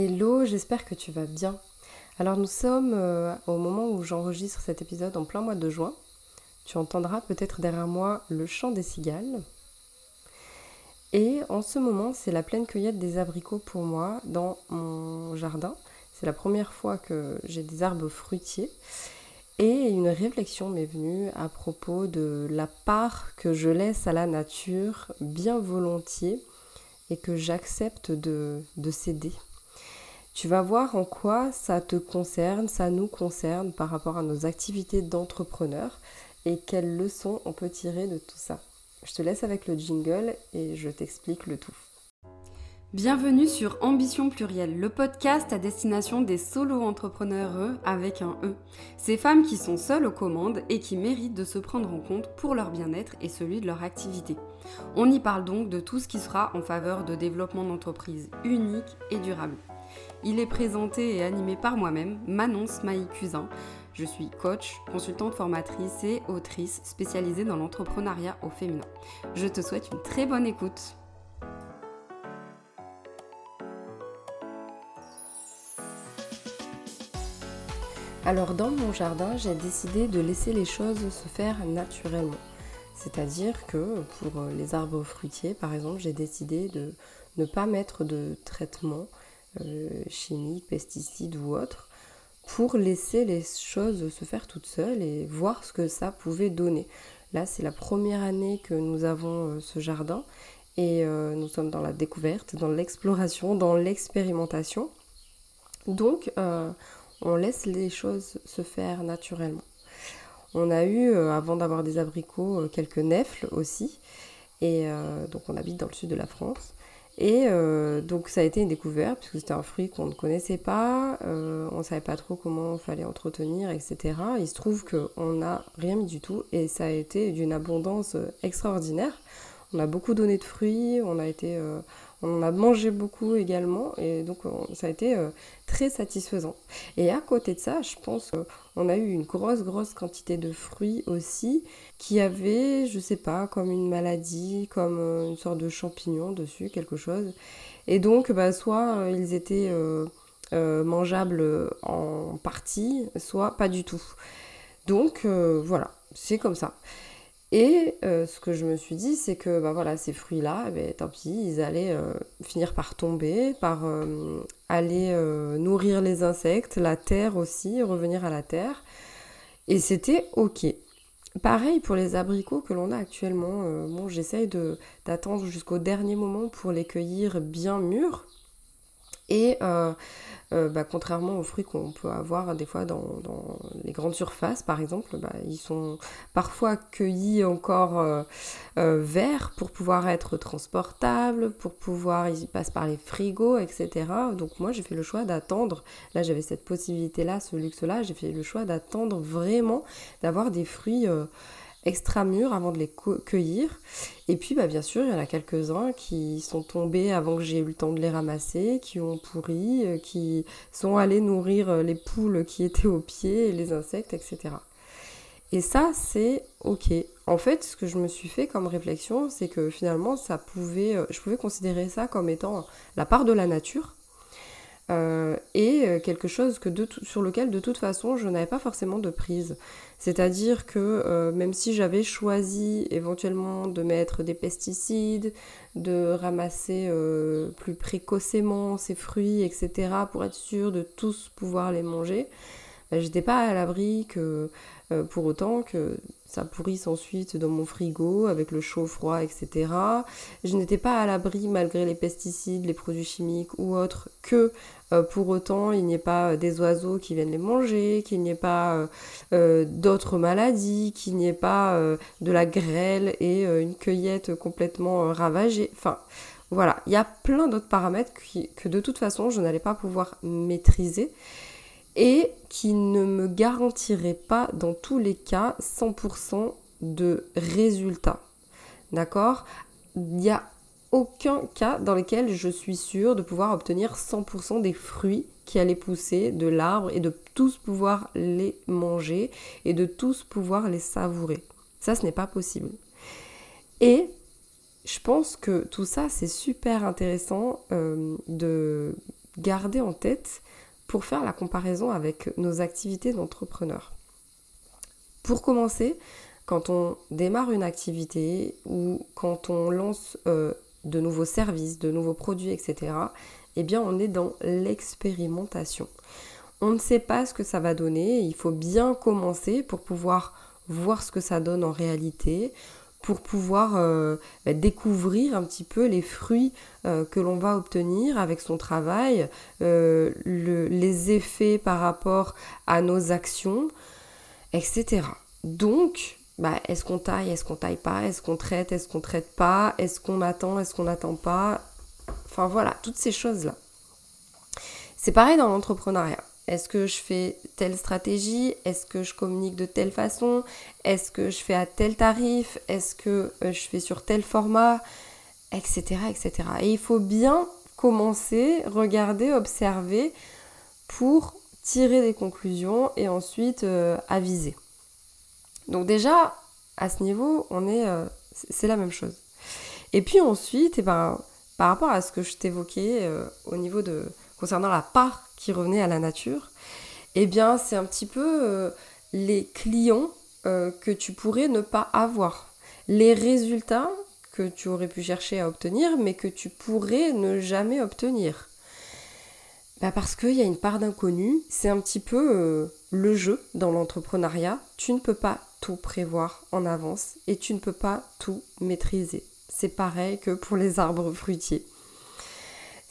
Hello, j'espère que tu vas bien. Alors nous sommes euh, au moment où j'enregistre cet épisode en plein mois de juin. Tu entendras peut-être derrière moi le chant des cigales. Et en ce moment, c'est la pleine cueillette des abricots pour moi dans mon jardin. C'est la première fois que j'ai des arbres fruitiers. Et une réflexion m'est venue à propos de la part que je laisse à la nature bien volontiers et que j'accepte de, de céder. Tu vas voir en quoi ça te concerne, ça nous concerne par rapport à nos activités d'entrepreneur et quelles leçons on peut tirer de tout ça. Je te laisse avec le jingle et je t'explique le tout. Bienvenue sur Ambition Plurielle, le podcast à destination des solo-entrepreneurs avec un E. Ces femmes qui sont seules aux commandes et qui méritent de se prendre en compte pour leur bien-être et celui de leur activité. On y parle donc de tout ce qui sera en faveur de développement d'entreprises uniques et durables. Il est présenté et animé par moi-même, Manon Smaï Cusin. Je suis coach, consultante formatrice et autrice spécialisée dans l'entrepreneuriat au féminin. Je te souhaite une très bonne écoute. Alors dans mon jardin, j'ai décidé de laisser les choses se faire naturellement. C'est-à-dire que pour les arbres fruitiers, par exemple, j'ai décidé de ne pas mettre de traitement chimiques, pesticides ou autres, pour laisser les choses se faire toutes seules et voir ce que ça pouvait donner. Là, c'est la première année que nous avons euh, ce jardin et euh, nous sommes dans la découverte, dans l'exploration, dans l'expérimentation. Donc, on laisse les choses se faire naturellement. On a eu, avant d'avoir des abricots, quelques nefles aussi. Et donc, on habite dans le sud de la France. Et euh, donc ça a été une découverte, puisque c'était un fruit qu'on ne connaissait pas, euh, on ne savait pas trop comment il fallait entretenir, etc. Il se trouve qu'on n'a rien mis du tout, et ça a été d'une abondance extraordinaire. On a beaucoup donné de fruits, on a été euh, on a mangé beaucoup également et donc ça a été euh, très satisfaisant. Et à côté de ça, je pense qu'on a eu une grosse grosse quantité de fruits aussi qui avaient, je sais pas, comme une maladie, comme euh, une sorte de champignon dessus, quelque chose. Et donc, bah, soit euh, ils étaient mangeables en partie, soit pas du tout. Donc voilà, c'est comme ça. Et euh, ce que je me suis dit, c'est que bah voilà, ces fruits-là, eh ben, tant pis, ils allaient euh, finir par tomber, par euh, aller nourrir les insectes, la terre aussi, revenir à la terre. Et c'était ok. Pareil pour les abricots que l'on a actuellement. bon, j'essaye d'attendre jusqu'au dernier moment pour les cueillir bien mûrs. Et euh, bah, contrairement aux fruits qu'on peut avoir des fois dans, les grandes surfaces, par exemple, bah, ils sont parfois cueillis encore euh, euh, verts pour pouvoir être transportables, pour pouvoir, ils passent par les frigos, etc. Donc moi j'ai fait le choix d'attendre, là j'avais cette possibilité-là, ce luxe-là, j'ai fait le choix d'attendre vraiment d'avoir des fruits extra mûrs avant de les cueillir. Et puis bah, bien sûr, il y en a quelques-uns qui sont tombés avant que j'ai eu le temps de les ramasser, qui ont pourri, euh, qui sont allés nourrir euh, les poules qui étaient au pied, les insectes, etc. Et ça, c'est ok. En fait, ce que je me suis fait comme réflexion, c'est que finalement, ça pouvait, euh, je pouvais considérer ça comme étant la part de la nature euh, et euh, quelque chose que sur lequel de toute façon je n'avais pas forcément de prise. C'est-à-dire que euh, même si j'avais choisi éventuellement de mettre des pesticides, de ramasser plus précocement ces fruits, etc., pour être sûr de tous pouvoir les manger, ben, j'étais pas à l'abri que pour autant que ça pourrisse ensuite dans mon frigo avec le chaud, froid, etc. Je n'étais pas à l'abri malgré les pesticides, les produits chimiques ou autres que euh, pour autant il n'y ait pas euh, des oiseaux qui viennent les manger, qu'il n'y ait pas euh, d'autres maladies, qu'il n'y ait pas de la grêle et une cueillette complètement ravagée. Enfin voilà, il y a plein d'autres paramètres que de toute façon je n'allais pas pouvoir maîtriser et qui ne me garantirait pas dans tous les cas 100% de résultats. D'accord? Il n'y a aucun cas dans lequel je suis sûre de pouvoir obtenir 100% des fruits qui allaient pousser de l'arbre et de tous pouvoir les manger et de tous pouvoir les savourer. Ça, ce n'est pas possible. Et je pense que tout ça, c'est super intéressant euh, de garder en tête pour faire la comparaison avec nos activités d'entrepreneur. Pour commencer, quand on démarre une activité ou quand on lance euh, de nouveaux services, de nouveaux produits, etc., eh bien on est dans l'expérimentation. On ne sait pas ce que ça va donner, il faut bien commencer pour pouvoir voir ce que ça donne en réalité, pour pouvoir euh, bah, découvrir un petit peu les fruits euh, que l'on va obtenir avec son travail, euh, les effets par rapport à nos actions, etc. Donc, bah, est-ce qu'on taille, est-ce qu'on taille pas, est-ce qu'on traite, est-ce qu'on traite pas, est-ce qu'on attend, est-ce qu'on n'attend pas, enfin voilà, toutes ces choses-là. C'est pareil dans l'entrepreneuriat. Est-ce que je fais telle stratégie? Est-ce que je communique de telle façon? Est-ce que je fais à tel tarif? Est-ce que euh, je fais sur tel format? Etc. etc. Et il faut bien commencer, regarder, observer pour tirer des conclusions et ensuite euh, aviser. Donc déjà, à ce niveau, on est, euh, c'est la même chose. Et puis ensuite, eh ben, par rapport à ce que je t'évoquais au niveau de concernant la part qui revenait à la nature, eh bien c'est un petit peu euh, les clients euh, que tu pourrais ne pas avoir, les résultats que tu aurais pu chercher à obtenir, mais que tu pourrais ne jamais obtenir. Bah parce qu'il y a une part d'inconnu, c'est un petit peu euh, le jeu dans l'entrepreneuriat. Tu ne peux pas tout prévoir en avance et tu ne peux pas tout maîtriser. C'est pareil que pour les arbres fruitiers.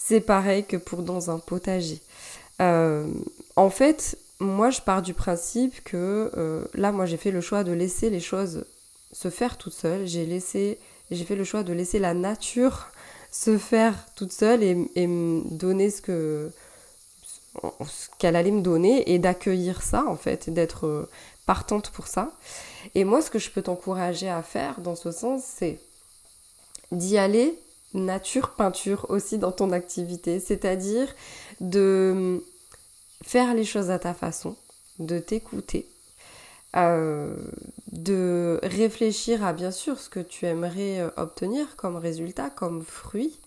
C'est pareil que pour dans un potager. Euh, en fait, moi, je pars du principe que euh, là, moi, j'ai fait le choix de laisser les choses se faire toutes seules. J'ai fait le choix de laisser la nature se faire toute seule et, me donner ce ce qu'elle allait me donner et d'accueillir ça en fait, d'être euh, partante pour ça. Et moi, ce que je peux t'encourager à faire dans ce sens, c'est d'y aller nature peinture aussi dans ton activité, c'est-à-dire de faire les choses à ta façon, de t'écouter, euh, de réfléchir à bien sûr ce que tu aimerais euh, obtenir comme résultat, comme fruit,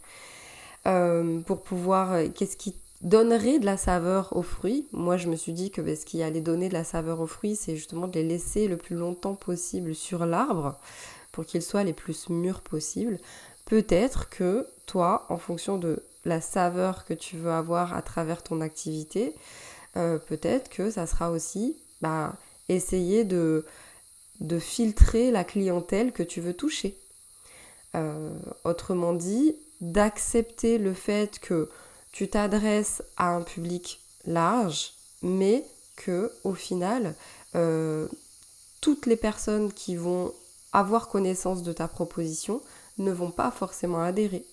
euh, pour pouvoir, qu'est-ce qui donnerait de la saveur aux fruits. Moi, je me suis dit que ben, ce qui allait donner de la saveur aux fruits, c'est justement de les laisser le plus longtemps possible sur l'arbre pour qu'ils soient les plus mûrs possibles peut-être que toi, en fonction de la saveur que tu veux avoir à travers ton activité, euh, peut-être que ça sera aussi bah, essayer de, filtrer la clientèle que tu veux toucher. Euh, autrement dit, d'accepter le fait que tu t'adresses à un public large, mais que au final, euh, toutes les personnes qui vont avoir connaissance de ta proposition ne vont pas forcément adhérer.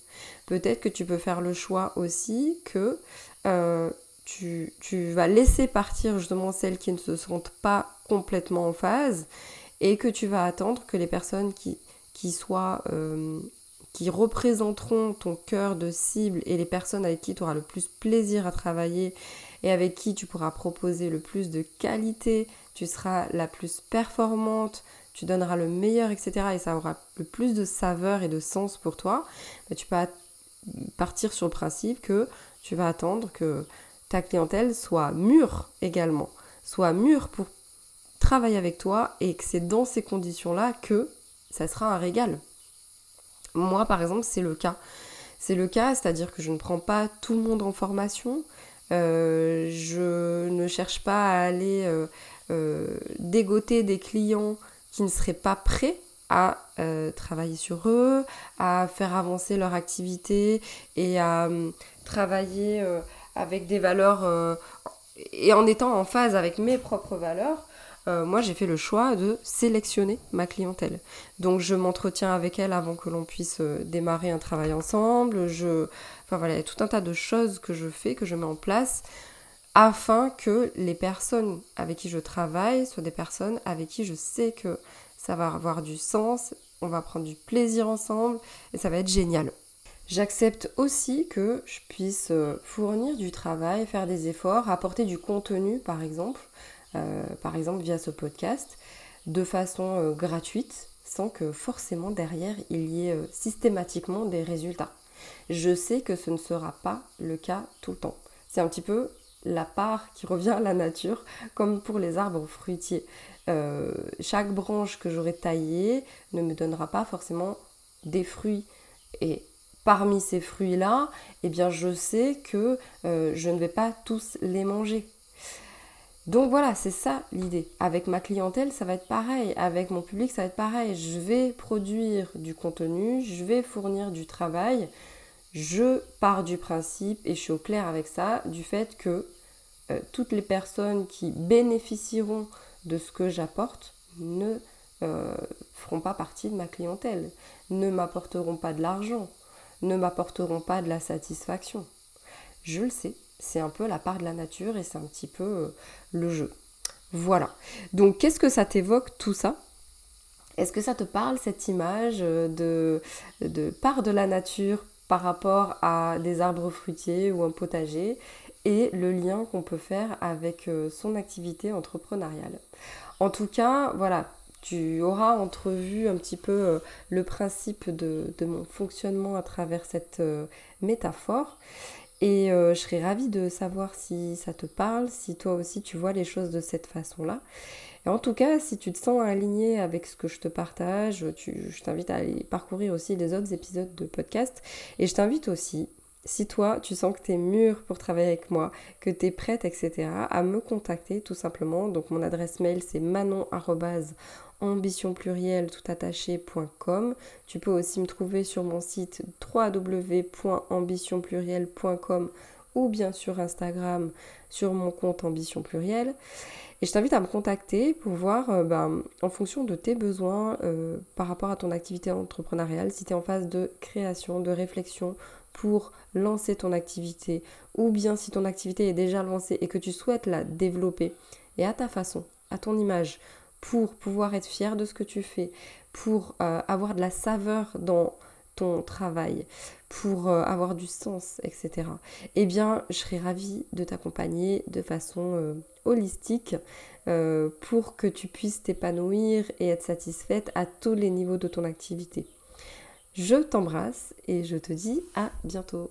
Peut-être que tu peux faire le choix aussi que euh, tu, vas laisser partir justement celles qui ne se sentent pas complètement en phase et que tu vas attendre que les personnes qui, soient euh, qui représenteront ton cœur de cible et les personnes avec qui tu auras le plus plaisir à travailler et avec qui tu pourras proposer le plus de qualité, tu seras la plus performante, tu donneras le meilleur, etc. et ça aura le plus de saveur et de sens pour toi, tu peux partir sur le principe que tu vas attendre que ta clientèle soit mûre également, soit mûre pour travailler avec toi et que c'est dans ces conditions-là que ça sera un régal. Moi, par exemple, c'est le cas. C'est le cas, c'est-à-dire que je ne prends pas tout le monde en formation. Euh, je ne cherche pas à aller euh, euh, dégoter des clients qui ne seraient pas prêts à travailler sur eux, à faire avancer leur activité et à travailler avec des valeurs et en étant en phase avec mes propres valeurs. Moi, j'ai fait le choix de sélectionner ma clientèle. Donc, je m'entretiens avec elle avant que l'on puisse démarrer un travail ensemble. Enfin voilà, il y a tout un tas de choses que je fais, que je mets en place afin que les personnes avec qui je travaille soient des personnes avec qui je sais que ça va avoir du sens, on va prendre du plaisir ensemble et ça va être génial. J'accepte aussi que je puisse euh, fournir du travail, faire des efforts, apporter du contenu par exemple, euh, par exemple via ce podcast, de façon euh, gratuite, sans que forcément derrière il y ait systématiquement des résultats. Je sais que ce ne sera pas le cas tout le temps. C'est un petit peu la part qui revient à la nature, comme pour les arbres fruitiers. Euh, chaque branche que j'aurai taillée ne me donnera pas forcément des fruits. Et parmi ces fruits-là, eh bien, je sais que euh, je ne vais pas tous les manger. Donc voilà, c'est ça l'idée. Avec ma clientèle, ça va être pareil. Avec mon public, ça va être pareil. Je vais produire du contenu, je vais fournir du travail. Je pars du principe, et je suis au clair avec ça, du fait que euh, toutes les personnes qui bénéficieront de ce que j'apporte ne euh, feront pas partie de ma clientèle, ne m'apporteront pas de l'argent, ne m'apporteront pas de la satisfaction. Je le sais, c'est un peu la part de la nature et c'est un petit peu euh, le jeu. Voilà. Donc qu'est-ce que ça t'évoque tout ça? Est-ce que ça te parle cette image de, de part de la nature par rapport à des arbres fruitiers ou un potager et le lien qu'on peut faire avec euh, son activité entrepreneuriale? En tout cas, voilà, tu auras entrevu un petit peu euh, le principe de, mon fonctionnement à travers cette euh, métaphore. Et je serais ravie de savoir si ça te parle, si toi aussi tu vois les choses de cette façon-là. Et en tout cas, si tu te sens aligné avec ce que je te partage, je t'invite à aller parcourir aussi les autres épisodes de podcast. Et je t'invite aussi si toi, tu sens que tu es mûr pour travailler avec moi, que tu es prête, etc., à me contacter tout simplement. Donc mon adresse mail, c'est manon ambitionpluriel.com. Tu peux aussi me trouver sur mon site www.ambitionpluriel.com ou bien sur Instagram sur mon compte Ambition Pluriel. Et je t'invite à me contacter pour voir, euh, ben, en fonction de tes besoins euh, par rapport à ton activité entrepreneuriale, si tu es en phase de création, de réflexion pour lancer ton activité, ou bien si ton activité est déjà lancée et que tu souhaites la développer, et à ta façon, à ton image, pour pouvoir être fier de ce que tu fais, pour euh, avoir de la saveur dans ton travail, pour euh, avoir du sens, etc. Eh bien, je serais ravie de t'accompagner de façon euh, holistique pour que tu puisses t'épanouir et être satisfaite à tous les niveaux de ton activité. Je t'embrasse et je te dis à bientôt.